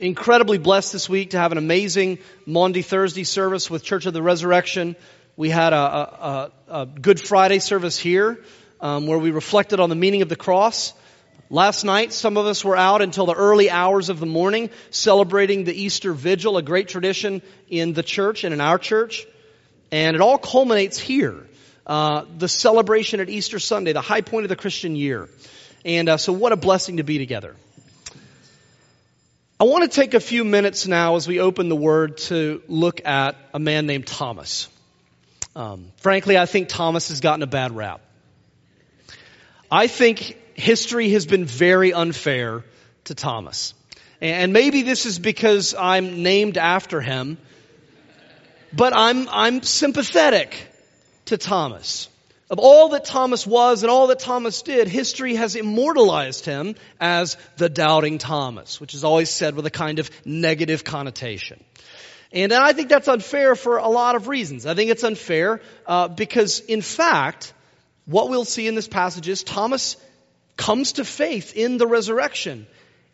incredibly blessed this week to have an amazing Maundy Thursday service with Church of the Resurrection. We had a, a, a Good Friday service here um, where we reflected on the meaning of the cross. Last night, some of us were out until the early hours of the morning celebrating the Easter Vigil, a great tradition in the church and in our church. And it all culminates here. Uh, the celebration at Easter Sunday, the high point of the Christian year. And uh, so what a blessing to be together. I want to take a few minutes now as we open the Word to look at a man named Thomas. Um, frankly, I think Thomas has gotten a bad rap. I think history has been very unfair to Thomas. And maybe this is because I'm named after him, but I'm, I'm sympathetic to Thomas. Of all that Thomas was and all that Thomas did, history has immortalized him as the doubting Thomas, which is always said with a kind of negative connotation. And I think that's unfair for a lot of reasons. I think it's unfair uh, because, in fact, what we'll see in this passage is Thomas comes to faith in the resurrection.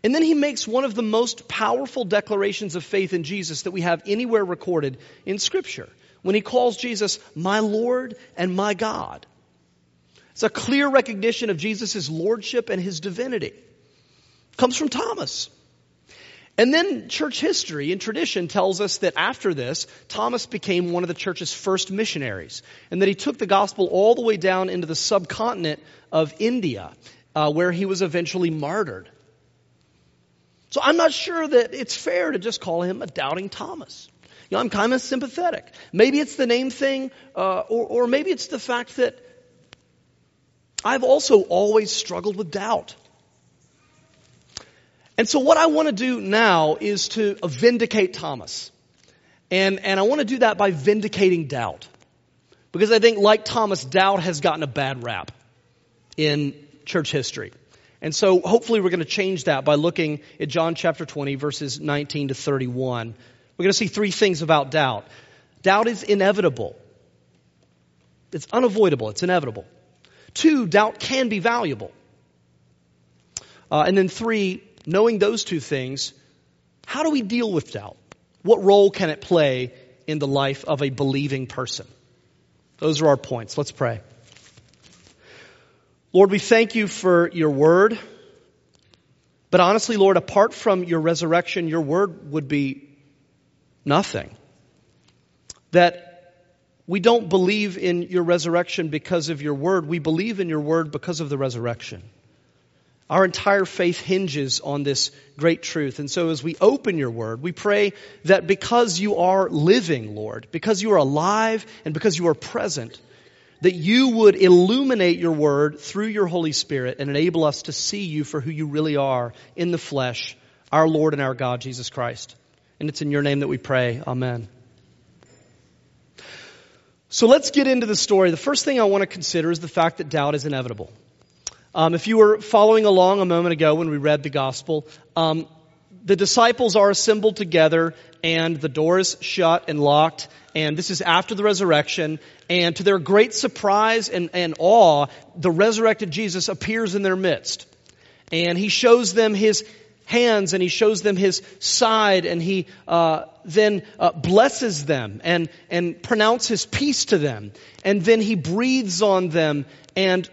And then he makes one of the most powerful declarations of faith in Jesus that we have anywhere recorded in Scripture when he calls Jesus my Lord and my God. It's a clear recognition of Jesus' lordship and his divinity. It comes from Thomas. And then church history and tradition tells us that after this, Thomas became one of the church's first missionaries, and that he took the gospel all the way down into the subcontinent of India, uh, where he was eventually martyred. So I'm not sure that it's fair to just call him a doubting Thomas. You know, I'm kind of sympathetic. Maybe it's the name thing, uh, or, or maybe it's the fact that I've also always struggled with doubt. And so what I want to do now is to vindicate Thomas. And, and I want to do that by vindicating doubt. Because I think, like Thomas, doubt has gotten a bad rap in church history. And so hopefully we're going to change that by looking at John chapter 20, verses 19 to 31. We're going to see three things about doubt. Doubt is inevitable. It's unavoidable. It's inevitable. Two, doubt can be valuable. Uh, and then three, knowing those two things, how do we deal with doubt? What role can it play in the life of a believing person? Those are our points. Let's pray. Lord, we thank you for your word. But honestly, Lord, apart from your resurrection, your word would be Nothing. That we don't believe in your resurrection because of your word. We believe in your word because of the resurrection. Our entire faith hinges on this great truth. And so as we open your word, we pray that because you are living, Lord, because you are alive and because you are present, that you would illuminate your word through your Holy Spirit and enable us to see you for who you really are in the flesh, our Lord and our God, Jesus Christ. And it's in your name that we pray. Amen. So let's get into the story. The first thing I want to consider is the fact that doubt is inevitable. Um, if you were following along a moment ago when we read the gospel, um, the disciples are assembled together and the doors shut and locked and this is after the resurrection and to their great surprise and, and awe the resurrected jesus appears in their midst and he shows them his hands and he shows them his side and he uh, then uh, blesses them and, and pronounces peace to them. And then he breathes on them and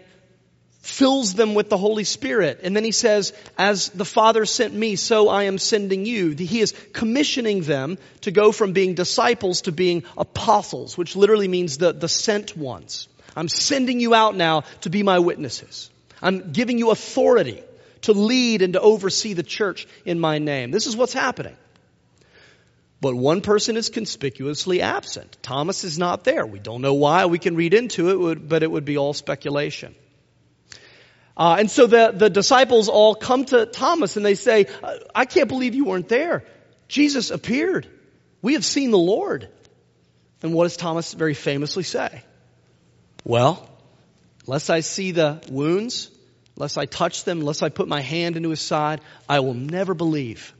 fills them with the Holy Spirit. And then he says, as the Father sent me, so I am sending you. He is commissioning them to go from being disciples to being apostles, which literally means the, the sent ones. I'm sending you out now to be my witnesses. I'm giving you authority to lead and to oversee the church in my name. This is what's happening. But one person is conspicuously absent. Thomas is not there. We don't know why. We can read into it, but it would be all speculation. Uh, and so the, the disciples all come to Thomas and they say, I can't believe you weren't there. Jesus appeared. We have seen the Lord. And what does Thomas very famously say? Well, unless I see the wounds Unless I touch them, unless I put my hand into his side, I will never believe.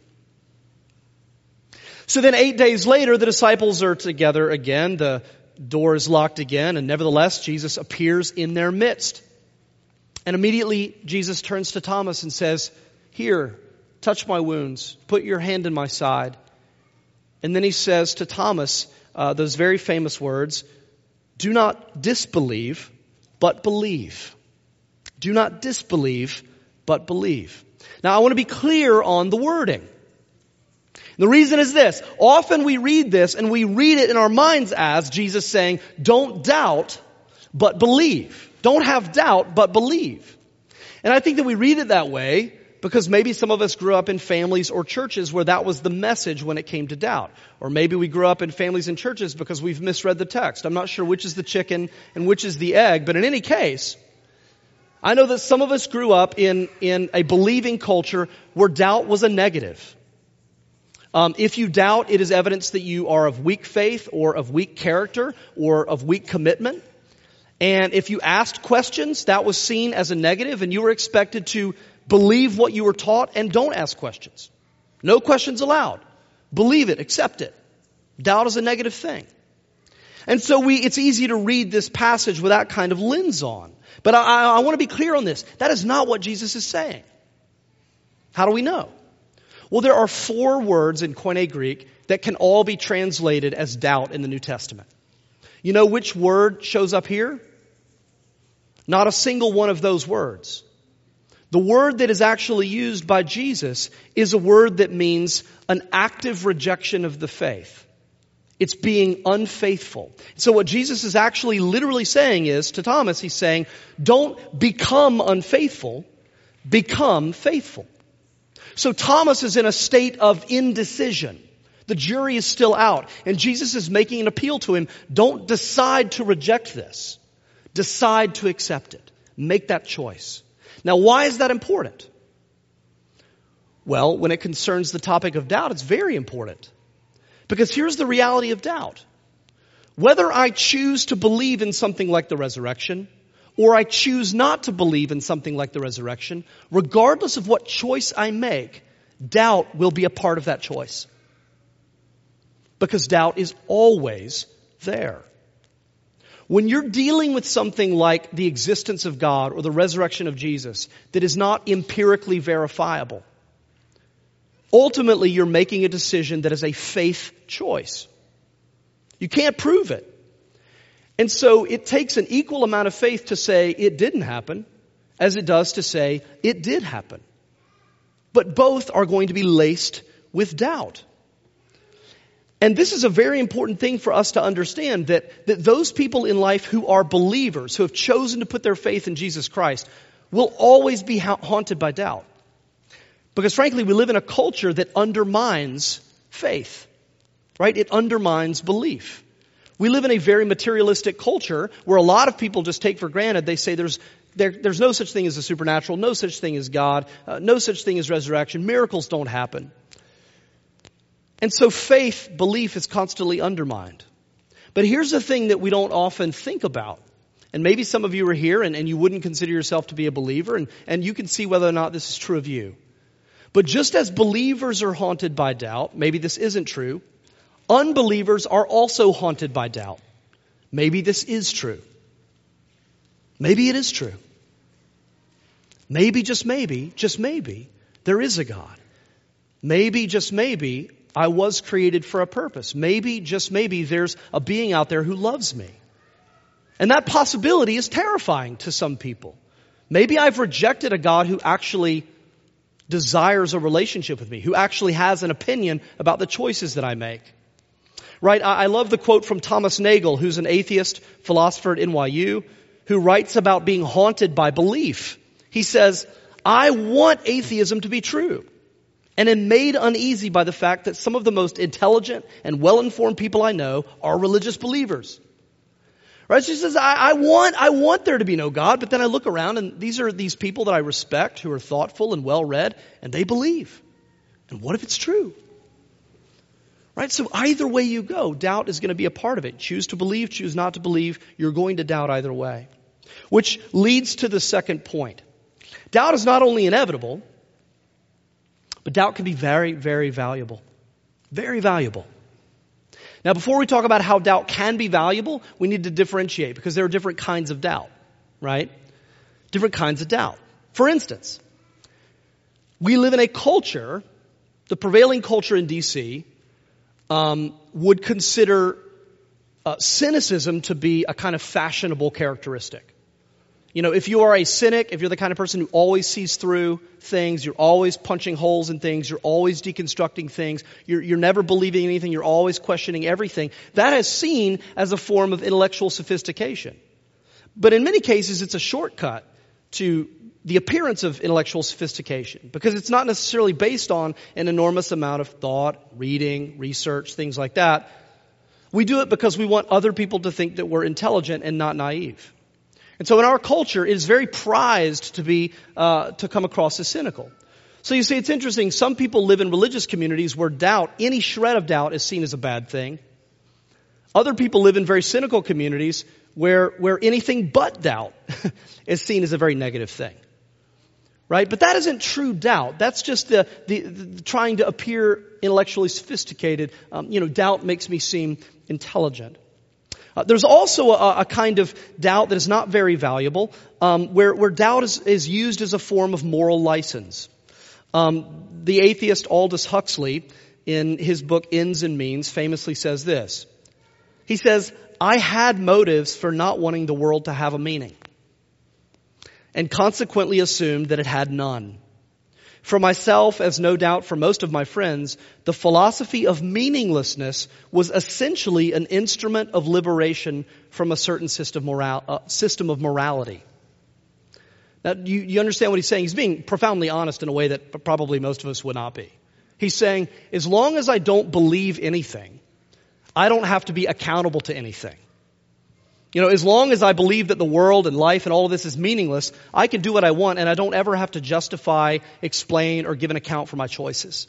So then eight days later, the disciples are together again. The door is locked again, and nevertheless, Jesus appears in their midst. And immediately, Jesus turns to Thomas and says, Here, touch my wounds, put your hand in my side. And then he says to Thomas uh, those very famous words do not disbelieve, but believe. Do not disbelieve, but believe. Now, I want to be clear on the wording. The reason is this. Often we read this and we read it in our minds as Jesus saying, don't doubt, but believe. Don't have doubt, but believe. And I think that we read it that way because maybe some of us grew up in families or churches where that was the message when it came to doubt. Or maybe we grew up in families and churches because we've misread the text. I'm not sure which is the chicken and which is the egg, but in any case, I know that some of us grew up in, in a believing culture where doubt was a negative. Um, if you doubt, it is evidence that you are of weak faith or of weak character or of weak commitment. And if you asked questions, that was seen as a negative and you were expected to believe what you were taught and don't ask questions. No questions allowed. Believe it, accept it. Doubt is a negative thing. And so we, it's easy to read this passage with that kind of lens on. But I, I want to be clear on this. That is not what Jesus is saying. How do we know? Well, there are four words in Koine Greek that can all be translated as doubt in the New Testament. You know which word shows up here? Not a single one of those words. The word that is actually used by Jesus is a word that means an active rejection of the faith. It's being unfaithful. So what Jesus is actually literally saying is, to Thomas, he's saying, don't become unfaithful, become faithful. So Thomas is in a state of indecision. The jury is still out, and Jesus is making an appeal to him. Don't decide to reject this. Decide to accept it. Make that choice. Now, why is that important? Well, when it concerns the topic of doubt, it's very important. Because here's the reality of doubt. Whether I choose to believe in something like the resurrection, or I choose not to believe in something like the resurrection, regardless of what choice I make, doubt will be a part of that choice. Because doubt is always there. When you're dealing with something like the existence of God or the resurrection of Jesus that is not empirically verifiable, ultimately you're making a decision that is a faith choice. You can't prove it. And so it takes an equal amount of faith to say it didn't happen as it does to say it did happen. But both are going to be laced with doubt. And this is a very important thing for us to understand that, that those people in life who are believers, who have chosen to put their faith in Jesus Christ, will always be ha- haunted by doubt. Because frankly, we live in a culture that undermines faith, right? It undermines belief. We live in a very materialistic culture where a lot of people just take for granted, they say there's, there, there's no such thing as the supernatural, no such thing as God, uh, no such thing as resurrection, miracles don't happen. And so faith, belief is constantly undermined. But here's the thing that we don't often think about. And maybe some of you are here and, and you wouldn't consider yourself to be a believer, and, and you can see whether or not this is true of you. But just as believers are haunted by doubt, maybe this isn't true, Unbelievers are also haunted by doubt. Maybe this is true. Maybe it is true. Maybe, just maybe, just maybe, there is a God. Maybe, just maybe, I was created for a purpose. Maybe, just maybe, there's a being out there who loves me. And that possibility is terrifying to some people. Maybe I've rejected a God who actually desires a relationship with me, who actually has an opinion about the choices that I make right? I, love the quote from Thomas Nagel, who's an atheist philosopher at NYU, who writes about being haunted by belief. He says, I want atheism to be true and am made uneasy by the fact that some of the most intelligent and well-informed people I know are religious believers. Right? She says, I, I, want, I want there to be no God, but then I look around and these are these people that I respect who are thoughtful and well read and they believe. And what if it's true? Right? So either way you go, doubt is going to be a part of it. Choose to believe, choose not to believe, you're going to doubt either way. Which leads to the second point. Doubt is not only inevitable, but doubt can be very, very valuable. Very valuable. Now, before we talk about how doubt can be valuable, we need to differentiate because there are different kinds of doubt, right? Different kinds of doubt. For instance, We live in a culture, the prevailing culture in DC, um, would consider uh, cynicism to be a kind of fashionable characteristic. You know, if you are a cynic, if you're the kind of person who always sees through things, you're always punching holes in things, you're always deconstructing things, you're, you're never believing anything, you're always questioning everything, that is seen as a form of intellectual sophistication. But in many cases, it's a shortcut to the appearance of intellectual sophistication because it's not necessarily based on an enormous amount of thought, reading, research, things like that. We do it because we want other people to think that we're intelligent and not naive. And so in our culture, it is very prized to be, uh, to come across as cynical. So you see, it's interesting. Some people live in religious communities where doubt, any shred of doubt is seen as a bad thing. Other people live in very cynical communities where, where anything but doubt is seen as a very negative thing. Right? But that isn't true doubt. That's just the, the, the trying to appear intellectually sophisticated. Um, you know, doubt makes me seem intelligent. Uh, there's also a, a, kind of doubt that is not very valuable, um, where, where doubt is, is, used as a form of moral license. Um, the atheist Aldous Huxley, in his book Ends and Means, famously says this. He says, I had motives for not wanting the world to have a meaning, and consequently assumed that it had none. For myself, as no doubt for most of my friends, the philosophy of meaninglessness was essentially an instrument of liberation from a certain system, moral, uh, system of morality. Now, you, you understand what he's saying? He's being profoundly honest in a way that probably most of us would not be. He's saying, as long as I don't believe anything, I don't have to be accountable to anything. You know, as long as I believe that the world and life and all of this is meaningless, I can do what I want and I don't ever have to justify, explain, or give an account for my choices.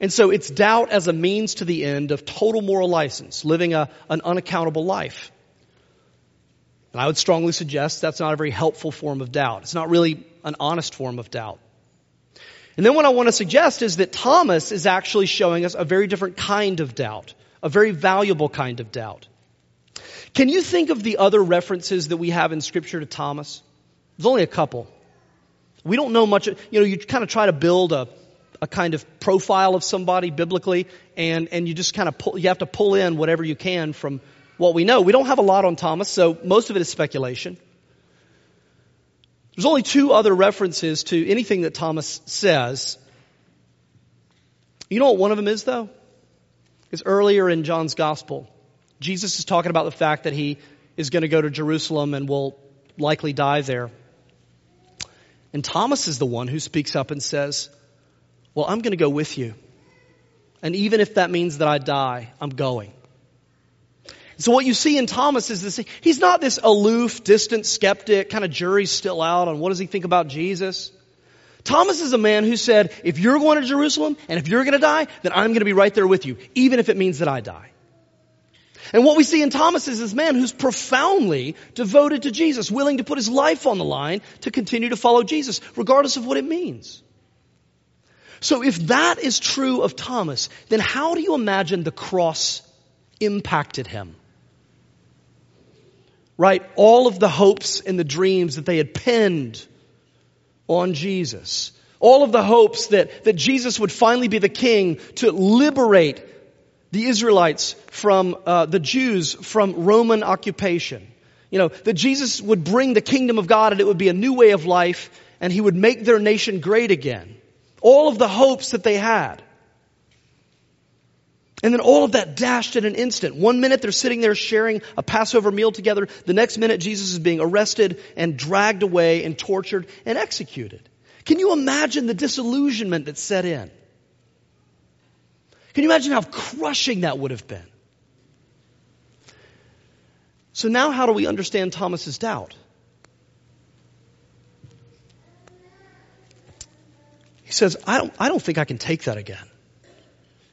And so it's doubt as a means to the end of total moral license, living a, an unaccountable life. And I would strongly suggest that's not a very helpful form of doubt. It's not really an honest form of doubt. And then what I want to suggest is that Thomas is actually showing us a very different kind of doubt, a very valuable kind of doubt. Can you think of the other references that we have in Scripture to Thomas? There's only a couple. We don't know much. You know, you kind of try to build a, a kind of profile of somebody biblically, and, and you just kind of pull, you have to pull in whatever you can from what we know. We don't have a lot on Thomas, so most of it is speculation. There's only two other references to anything that Thomas says. You know what one of them is, though? It's earlier in John's Gospel. Jesus is talking about the fact that he is going to go to Jerusalem and will likely die there. And Thomas is the one who speaks up and says, Well, I'm going to go with you. And even if that means that I die, I'm going. So what you see in Thomas is this, he's not this aloof, distant skeptic, kind of jury's still out on what does he think about Jesus. Thomas is a man who said, if you're going to Jerusalem and if you're going to die, then I'm going to be right there with you, even if it means that I die. And what we see in Thomas is this man who's profoundly devoted to Jesus, willing to put his life on the line to continue to follow Jesus, regardless of what it means. So if that is true of Thomas, then how do you imagine the cross impacted him? Right? All of the hopes and the dreams that they had pinned on Jesus. All of the hopes that, that Jesus would finally be the king to liberate the Israelites from uh, the Jews from Roman occupation. You know, that Jesus would bring the kingdom of God and it would be a new way of life and he would make their nation great again. All of the hopes that they had. And then all of that dashed in an instant. One minute they're sitting there sharing a Passover meal together. The next minute Jesus is being arrested and dragged away and tortured and executed. Can you imagine the disillusionment that set in? Can you imagine how crushing that would have been? So now how do we understand Thomas's doubt? He says, I don't, I don't think I can take that again.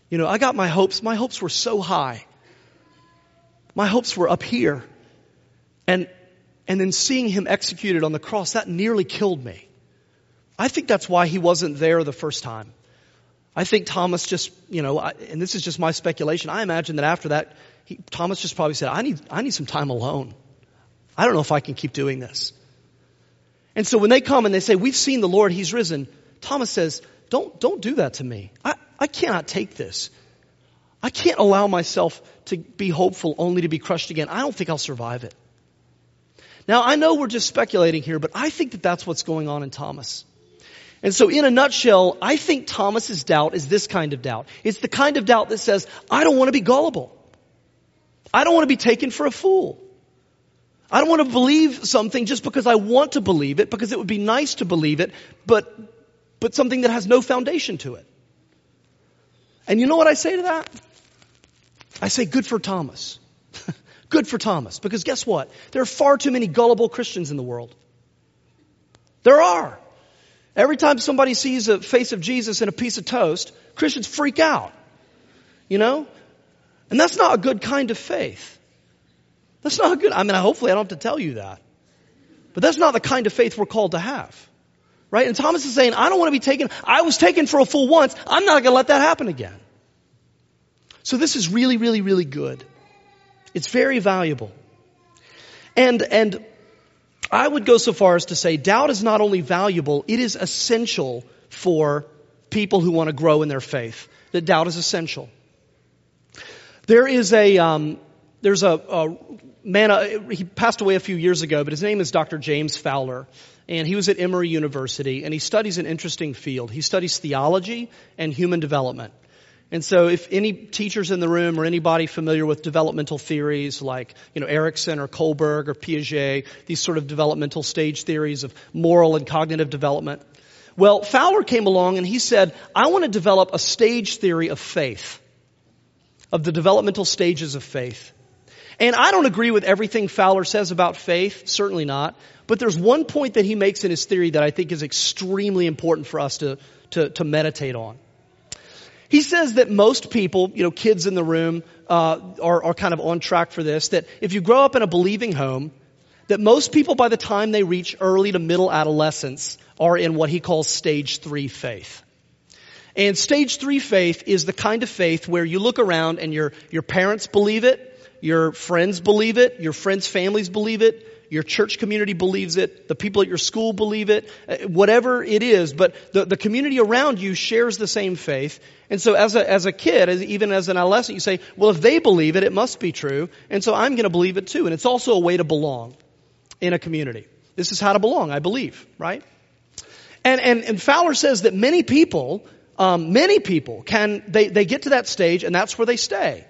You know, I got my hopes. My hopes were so high. My hopes were up here. And, and then seeing him executed on the cross, that nearly killed me. I think that's why he wasn't there the first time. I think Thomas just, you know, I, and this is just my speculation. I imagine that after that, he, Thomas just probably said, I need, I need some time alone. I don't know if I can keep doing this. And so when they come and they say, we've seen the Lord, He's risen, Thomas says, don't, don't do that to me. I, I cannot take this. I can't allow myself to be hopeful only to be crushed again. I don't think I'll survive it. Now, I know we're just speculating here, but I think that that's what's going on in Thomas. And so, in a nutshell, I think Thomas's doubt is this kind of doubt. It's the kind of doubt that says, I don't want to be gullible. I don't want to be taken for a fool. I don't want to believe something just because I want to believe it, because it would be nice to believe it, but, but something that has no foundation to it. And you know what I say to that? I say, good for Thomas. good for Thomas. Because guess what? There are far too many gullible Christians in the world. There are. Every time somebody sees a face of Jesus in a piece of toast, Christians freak out. You know? And that's not a good kind of faith. That's not a good, I mean, hopefully I don't have to tell you that. But that's not the kind of faith we're called to have. Right? And Thomas is saying, I don't want to be taken, I was taken for a fool once, I'm not going to let that happen again. So this is really, really, really good. It's very valuable. And, and I would go so far as to say doubt is not only valuable, it is essential for people who want to grow in their faith. That doubt is essential. There is a, um, there's a, a man, uh, he passed away a few years ago, but his name is Dr. James Fowler. And he was at Emory University, and he studies an interesting field. He studies theology and human development. And so if any teachers in the room or anybody familiar with developmental theories like, you know, Erikson or Kohlberg or Piaget, these sort of developmental stage theories of moral and cognitive development. Well, Fowler came along and he said, I want to develop a stage theory of faith, of the developmental stages of faith. And I don't agree with everything Fowler says about faith, certainly not. But there's one point that he makes in his theory that I think is extremely important for us to, to, to meditate on. He says that most people, you know, kids in the room, uh, are, are kind of on track for this, that if you grow up in a believing home, that most people by the time they reach early to middle adolescence are in what he calls stage three faith. And stage three faith is the kind of faith where you look around and your, your parents believe it, your friends believe it, your friends' families believe it, your church community believes it, the people at your school believe it, uh, whatever it is, but the, the community around you shares the same faith. And so as a, as a kid, as, even as an adolescent, you say, well, if they believe it, it must be true. And so I'm going to believe it too. And it's also a way to belong in a community. This is how to belong, I believe, right? And, and, and Fowler says that many people, um, many people can, they, they get to that stage and that's where they stay.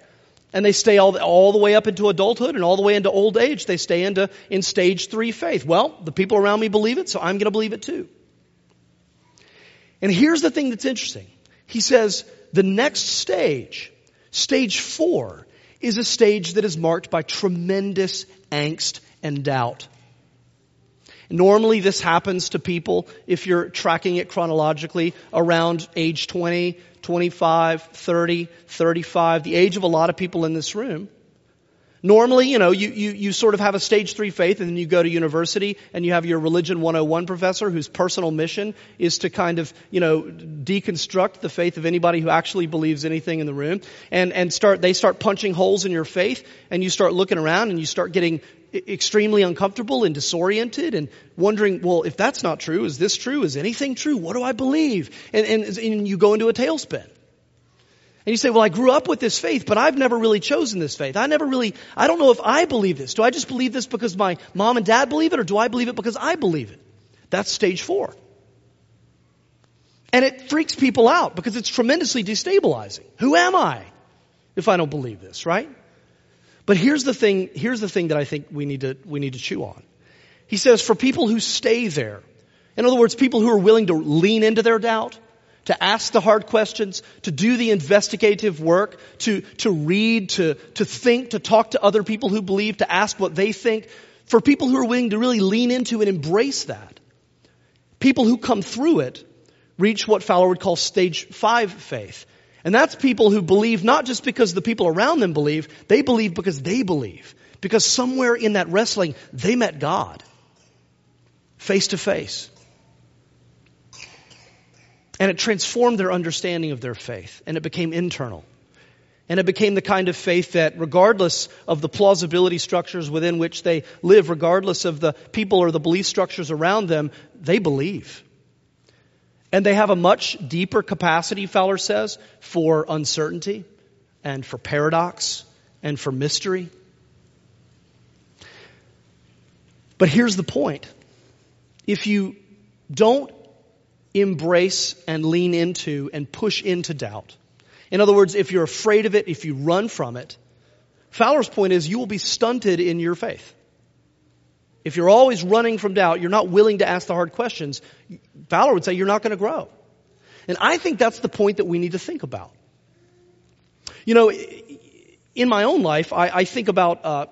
And they stay all the, all the way up into adulthood and all the way into old age. They stay into in stage three faith. Well, the people around me believe it, so I'm going to believe it too. And here's the thing that's interesting. He says the next stage, stage four, is a stage that is marked by tremendous angst and doubt. Normally this happens to people, if you're tracking it chronologically, around age 20, 25, 30, 35, the age of a lot of people in this room. Normally, you know, you, you, you sort of have a stage three faith and then you go to university and you have your religion 101 professor whose personal mission is to kind of, you know, deconstruct the faith of anybody who actually believes anything in the room and, and start, they start punching holes in your faith and you start looking around and you start getting extremely uncomfortable and disoriented and wondering, well, if that's not true, is this true? Is anything true? What do I believe? And, and, and you go into a tailspin. And you say, well, I grew up with this faith, but I've never really chosen this faith. I never really, I don't know if I believe this. Do I just believe this because my mom and dad believe it, or do I believe it because I believe it? That's stage four. And it freaks people out because it's tremendously destabilizing. Who am I if I don't believe this, right? But here's the thing, here's the thing that I think we need to, we need to chew on. He says, for people who stay there, in other words, people who are willing to lean into their doubt, to ask the hard questions, to do the investigative work, to, to read, to, to think, to talk to other people who believe, to ask what they think. For people who are willing to really lean into and embrace that. People who come through it reach what Fowler would call stage five faith. And that's people who believe not just because the people around them believe, they believe because they believe. Because somewhere in that wrestling, they met God. Face to face. And it transformed their understanding of their faith, and it became internal. And it became the kind of faith that, regardless of the plausibility structures within which they live, regardless of the people or the belief structures around them, they believe. And they have a much deeper capacity, Fowler says, for uncertainty and for paradox and for mystery. But here's the point. If you don't embrace and lean into and push into doubt, in other words, if you're afraid of it, if you run from it, Fowler's point is you will be stunted in your faith. If you're always running from doubt, you're not willing to ask the hard questions, Fowler would say you're not going to grow. And I think that's the point that we need to think about. You know, in my own life, I, I think about uh,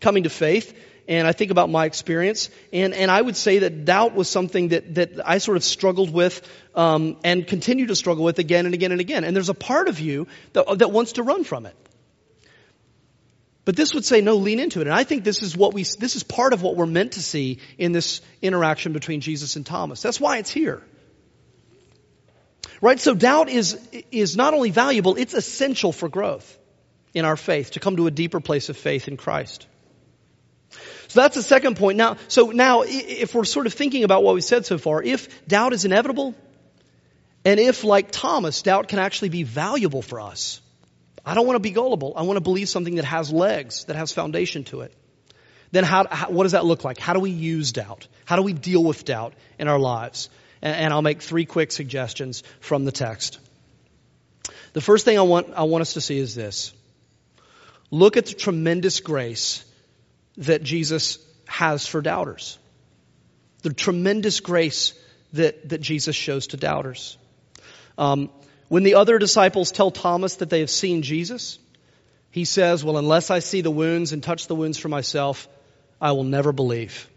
coming to faith, and I think about my experience, and, and I would say that doubt was something that, that I sort of struggled with um, and continue to struggle with again and again and again. And there's a part of you that, that wants to run from it. But this would say, no, lean into it. And I think this is what we, this is part of what we're meant to see in this interaction between Jesus and Thomas. That's why it's here. Right? So doubt is, is not only valuable, it's essential for growth in our faith, to come to a deeper place of faith in Christ. So that's the second point. Now, so now, if we're sort of thinking about what we said so far, if doubt is inevitable, and if, like Thomas, doubt can actually be valuable for us, I don't want to be gullible. I want to believe something that has legs, that has foundation to it. Then how, how, what does that look like? How do we use doubt? How do we deal with doubt in our lives? And, and I'll make three quick suggestions from the text. The first thing I want, I want us to see is this. Look at the tremendous grace that Jesus has for doubters. The tremendous grace that, that Jesus shows to doubters. Um, when the other disciples tell Thomas that they have seen Jesus, he says, Well, unless I see the wounds and touch the wounds for myself, I will never believe.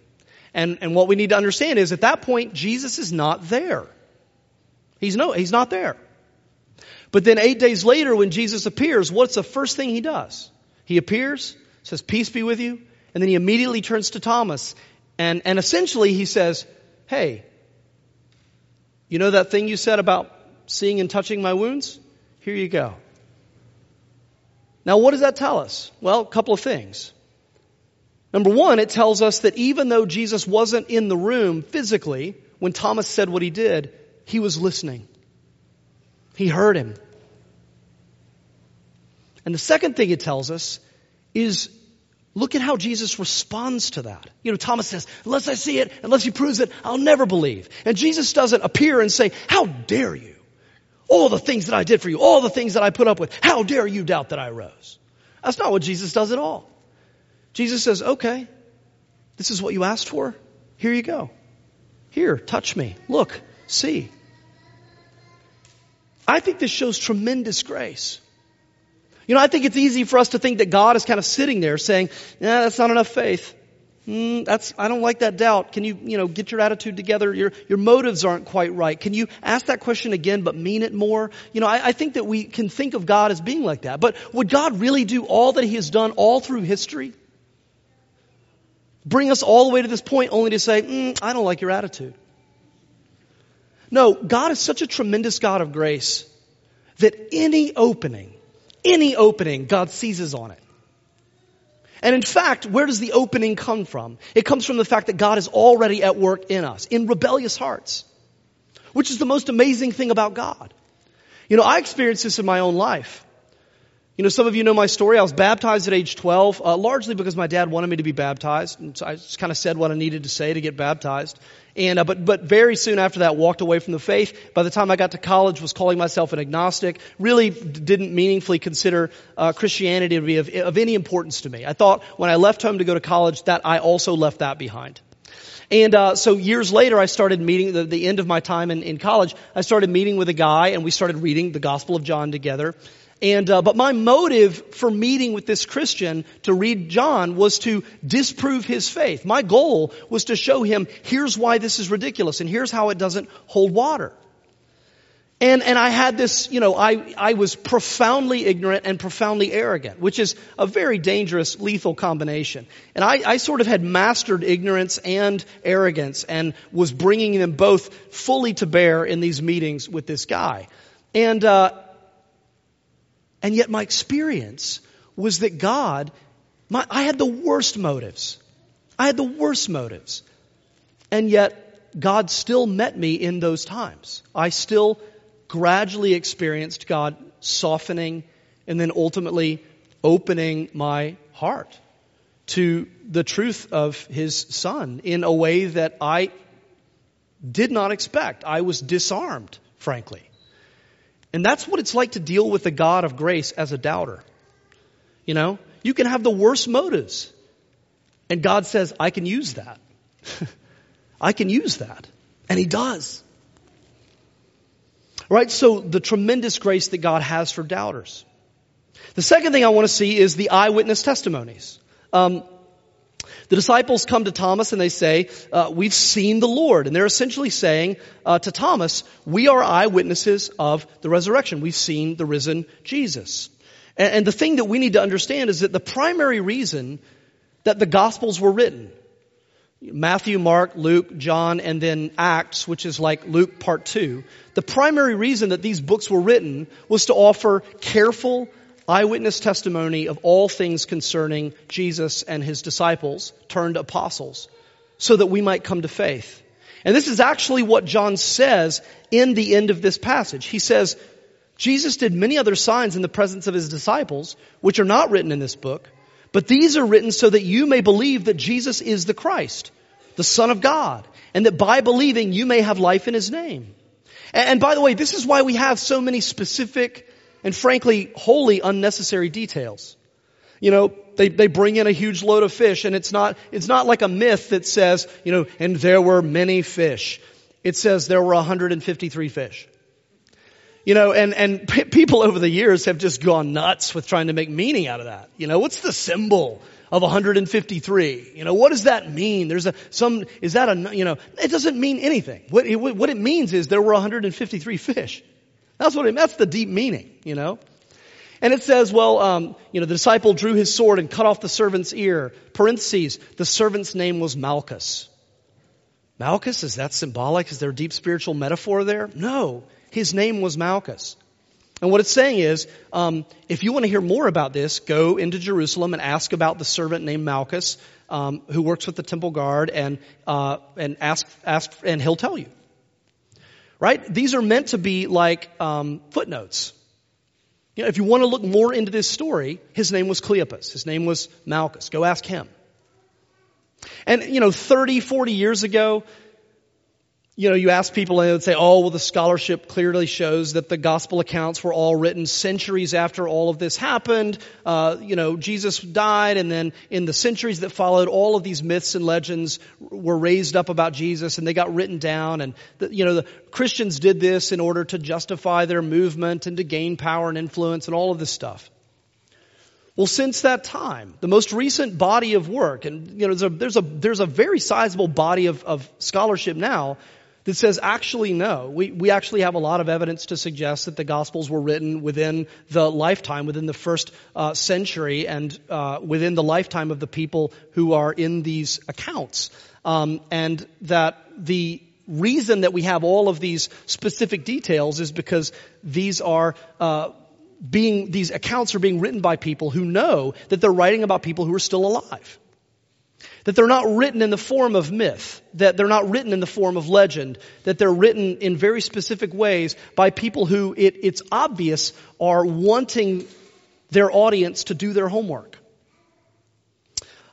And, and what we need to understand is at that point, Jesus is not there. He's no, he's not there. But then eight days later, when Jesus appears, what's the first thing he does? He appears, says, Peace be with you, and then he immediately turns to Thomas, and, and essentially he says, Hey, you know that thing you said about seeing and touching my wounds? Here you go. Now, what does that tell us? Well, a couple of things. Number one, it tells us that even though Jesus wasn't in the room physically when Thomas said what he did, he was listening. He heard him. And the second thing it tells us is look at how Jesus responds to that. You know, Thomas says, unless I see it, unless he proves it, I'll never believe. And Jesus doesn't appear and say, how dare you? All the things that I did for you, all the things that I put up with, how dare you doubt that I rose? That's not what Jesus does at all. Jesus says, okay, this is what you asked for. Here you go. Here, touch me. Look, see. I think this shows tremendous grace. You know, I think it's easy for us to think that God is kind of sitting there saying, yeah, that's not enough faith. Mm, that's, I don't like that doubt. Can you, you know, get your attitude together? Your, your motives aren't quite right. Can you ask that question again, but mean it more? You know, I, I think that we can think of God as being like that. But would God really do all that He has done all through history? Bring us all the way to this point only to say, mm, I don't like your attitude. No, God is such a tremendous God of grace that any opening, any opening, God seizes on it. And in fact, where does the opening come from? It comes from the fact that God is already at work in us, in rebellious hearts, which is the most amazing thing about God. You know, I experienced this in my own life. You know, some of you know my story. I was baptized at age 12, uh, largely because my dad wanted me to be baptized. And so I just kind of said what I needed to say to get baptized. And, uh, but, but very soon after that, walked away from the faith. By the time I got to college, was calling myself an agnostic. Really didn't meaningfully consider uh, Christianity to be of, of any importance to me. I thought when I left home to go to college that I also left that behind. And uh, so years later, I started meeting the, the end of my time in, in college. I started meeting with a guy, and we started reading the Gospel of John together. And uh, but my motive for meeting with this Christian to read John was to disprove his faith. My goal was to show him here's why this is ridiculous and here's how it doesn't hold water. And and I had this, you know, I I was profoundly ignorant and profoundly arrogant, which is a very dangerous, lethal combination. And I, I sort of had mastered ignorance and arrogance and was bringing them both fully to bear in these meetings with this guy. And uh, and yet my experience was that God, my, I had the worst motives. I had the worst motives. And yet God still met me in those times. I still gradually experienced God softening and then ultimately opening my heart to the truth of His Son in a way that I did not expect. I was disarmed, frankly. And that's what it's like to deal with the God of grace as a doubter. You know, you can have the worst motives. And God says, I can use that. I can use that. And He does. Right? So the tremendous grace that God has for doubters. The second thing I want to see is the eyewitness testimonies. Um, the disciples come to Thomas and they say, uh, we've seen the Lord. And they're essentially saying uh, to Thomas, we are eyewitnesses of the resurrection. We've seen the risen Jesus. And, and the thing that we need to understand is that the primary reason that the Gospels were written, Matthew, Mark, Luke, John, and then Acts, which is like Luke part two, the primary reason that these books were written was to offer careful, eyewitness testimony of all things concerning Jesus and his disciples turned apostles so that we might come to faith. And this is actually what John says in the end of this passage. He says, Jesus did many other signs in the presence of his disciples, which are not written in this book, but these are written so that you may believe that Jesus is the Christ, the Son of God, and that by believing you may have life in his name. And by the way, this is why we have so many specific and frankly, wholly unnecessary details. You know, they, they bring in a huge load of fish and it's not, it's not like a myth that says, you know, and there were many fish. It says there were 153 fish. You know, and, and p- people over the years have just gone nuts with trying to make meaning out of that. You know, what's the symbol of 153? You know, what does that mean? There's a, some, is that a, you know, it doesn't mean anything. What it, what it means is there were 153 fish. That's what it, that's the deep meaning, you know. And it says, well, um, you know, the disciple drew his sword and cut off the servant's ear. Parentheses, the servant's name was Malchus. Malchus, is that symbolic? Is there a deep spiritual metaphor there? No. His name was Malchus. And what it's saying is, um, if you want to hear more about this, go into Jerusalem and ask about the servant named Malchus, um, who works with the temple guard, and uh, and ask ask, and he'll tell you. Right? These are meant to be like um, footnotes. You know, if you want to look more into this story, his name was Cleopas. His name was Malchus. Go ask him. And, you know, 30, 40 years ago, you know, you ask people and they would say, oh, well, the scholarship clearly shows that the gospel accounts were all written centuries after all of this happened. Uh, you know, Jesus died and then in the centuries that followed, all of these myths and legends were raised up about Jesus and they got written down. And, the, you know, the Christians did this in order to justify their movement and to gain power and influence and all of this stuff. Well, since that time, the most recent body of work, and you know, there's a, there's a, there's a very sizable body of, of scholarship now that says actually no. We, we actually have a lot of evidence to suggest that the Gospels were written within the lifetime, within the first uh, century, and uh, within the lifetime of the people who are in these accounts. Um, and that the reason that we have all of these specific details is because these are uh, being these accounts are being written by people who know that they're writing about people who are still alive. That they're not written in the form of myth, that they're not written in the form of legend, that they're written in very specific ways by people who it, it's obvious are wanting their audience to do their homework.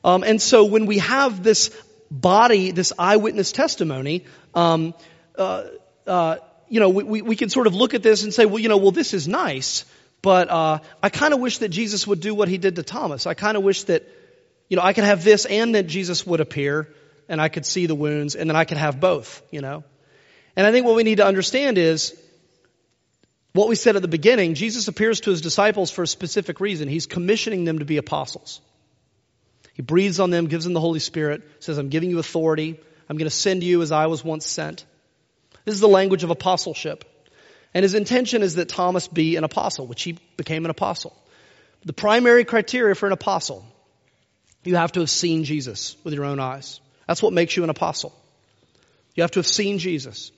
Um, and so when we have this body, this eyewitness testimony, um, uh, uh, you know, we, we can sort of look at this and say, well, you know, well, this is nice, but uh, I kind of wish that Jesus would do what he did to Thomas. I kind of wish that you know, I could have this and that Jesus would appear and I could see the wounds and then I could have both, you know. And I think what we need to understand is what we said at the beginning, Jesus appears to his disciples for a specific reason. He's commissioning them to be apostles. He breathes on them, gives them the Holy Spirit, says, I'm giving you authority. I'm going to send you as I was once sent. This is the language of apostleship. And his intention is that Thomas be an apostle, which he became an apostle. The primary criteria for an apostle you have to have seen Jesus with your own eyes. That's what makes you an apostle. You have to have seen Jesus.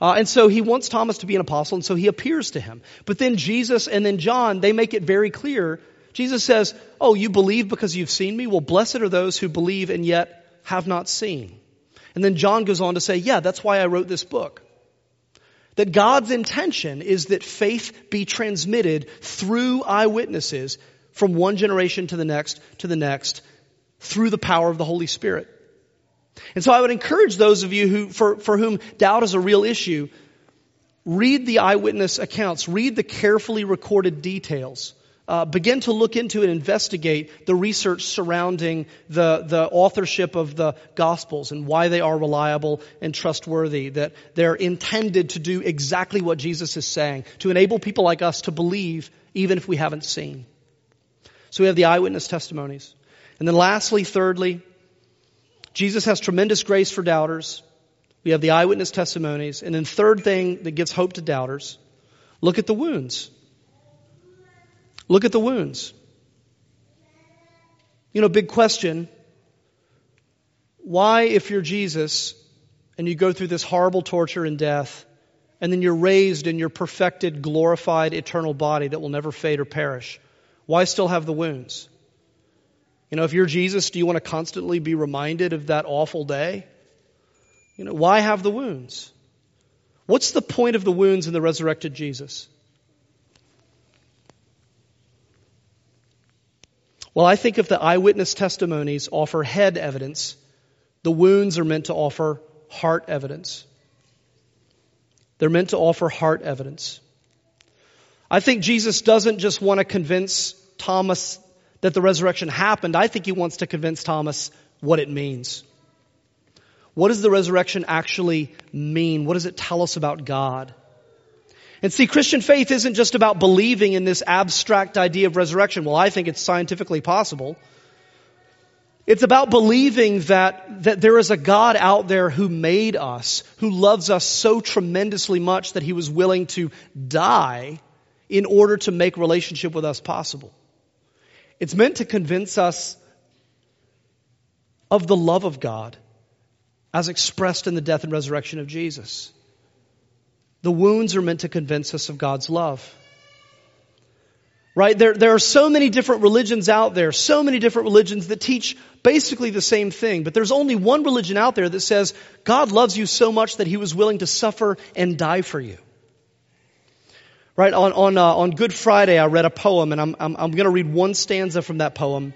Uh, and so he wants Thomas to be an apostle, and so he appears to him. But then Jesus and then John, they make it very clear. Jesus says, Oh, you believe because you've seen me? Well, blessed are those who believe and yet have not seen. And then John goes on to say, yeah, that's why I wrote this book. That God's intention is that faith be transmitted through eyewitnesses from one generation to the next to the next through the power of the Holy Spirit. And so I would encourage those of you who, for, for whom doubt is a real issue, read the eyewitness accounts, read the carefully recorded details. Uh, begin to look into and investigate the research surrounding the, the authorship of the Gospels and why they are reliable and trustworthy, that they're intended to do exactly what Jesus is saying, to enable people like us to believe even if we haven't seen. So we have the eyewitness testimonies. And then lastly, thirdly, Jesus has tremendous grace for doubters. We have the eyewitness testimonies. And then third thing that gives hope to doubters, look at the wounds. Look at the wounds. You know, big question. Why, if you're Jesus and you go through this horrible torture and death, and then you're raised in your perfected, glorified, eternal body that will never fade or perish, why still have the wounds? You know, if you're Jesus, do you want to constantly be reminded of that awful day? You know, why have the wounds? What's the point of the wounds in the resurrected Jesus? Well, I think if the eyewitness testimonies offer head evidence, the wounds are meant to offer heart evidence. They're meant to offer heart evidence. I think Jesus doesn't just want to convince Thomas that the resurrection happened, I think he wants to convince Thomas what it means. What does the resurrection actually mean? What does it tell us about God? And see, Christian faith isn't just about believing in this abstract idea of resurrection. Well, I think it's scientifically possible. It's about believing that, that there is a God out there who made us, who loves us so tremendously much that he was willing to die in order to make relationship with us possible. It's meant to convince us of the love of God as expressed in the death and resurrection of Jesus. The wounds are meant to convince us of God's love. Right? There, there are so many different religions out there, so many different religions that teach basically the same thing, but there's only one religion out there that says God loves you so much that he was willing to suffer and die for you. Right, on, on, uh, on Good Friday, I read a poem, and I'm, I'm, I'm going to read one stanza from that poem.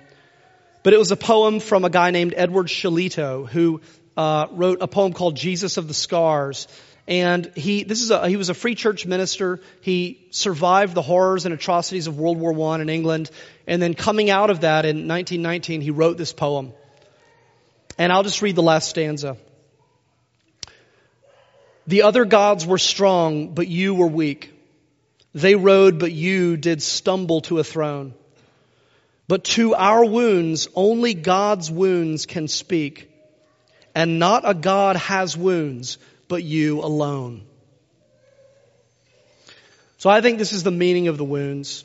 But it was a poem from a guy named Edward Shillito, who uh, wrote a poem called Jesus of the Scars. And he, this is a, he was a free church minister. He survived the horrors and atrocities of World War I in England. And then coming out of that in 1919, he wrote this poem. And I'll just read the last stanza. The other gods were strong, but you were weak. They rode, but you did stumble to a throne. But to our wounds, only God's wounds can speak. And not a God has wounds, but you alone. So I think this is the meaning of the wounds.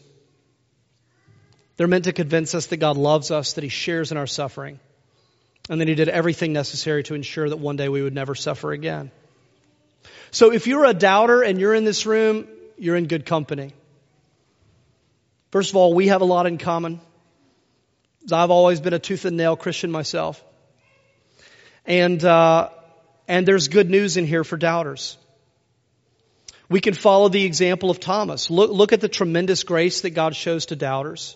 They're meant to convince us that God loves us, that He shares in our suffering, and that He did everything necessary to ensure that one day we would never suffer again. So if you're a doubter and you're in this room you're in good company. First of all, we have a lot in common. I've always been a tooth and nail Christian myself. And, uh, and there's good news in here for doubters. We can follow the example of Thomas. Look, look at the tremendous grace that God shows to doubters.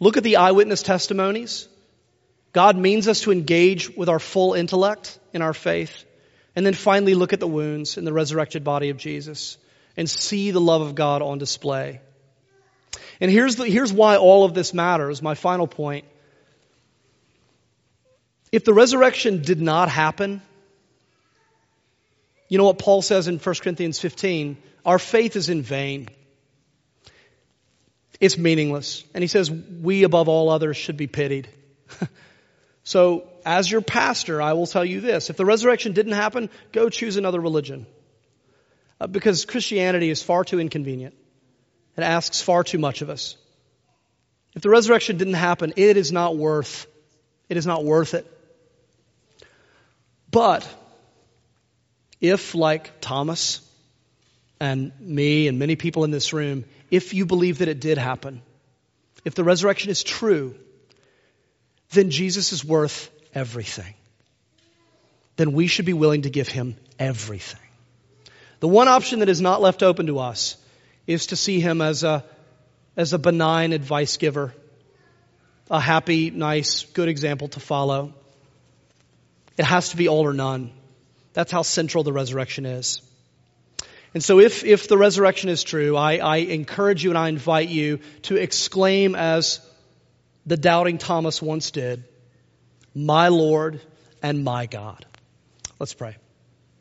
Look at the eyewitness testimonies. God means us to engage with our full intellect in our faith. And then finally look at the wounds in the resurrected body of Jesus and see the love of God on display. And here's, the, here's why all of this matters, my final point. If the resurrection did not happen, you know what Paul says in 1 Corinthians 15? Our faith is in vain. It's meaningless. And he says, we above all others should be pitied. so as your pastor, I will tell you this. If the resurrection didn't happen, go choose another religion. Uh, because Christianity is far too inconvenient. It asks far too much of us. If the resurrection didn't happen, it is not worth, it is not worth it. But, if like Thomas and me and many people in this room, if you believe that it did happen, if the resurrection is true, then Jesus is worth everything. then we should be willing to give him everything. The one option that is not left open to us is to see him as a, as a benign advice giver, a happy, nice, good example to follow. It has to be all or none. That's how central the resurrection is. And so if, if the resurrection is true, I, I encourage you and I invite you to exclaim as the doubting Thomas once did, my Lord and my God. Let's pray.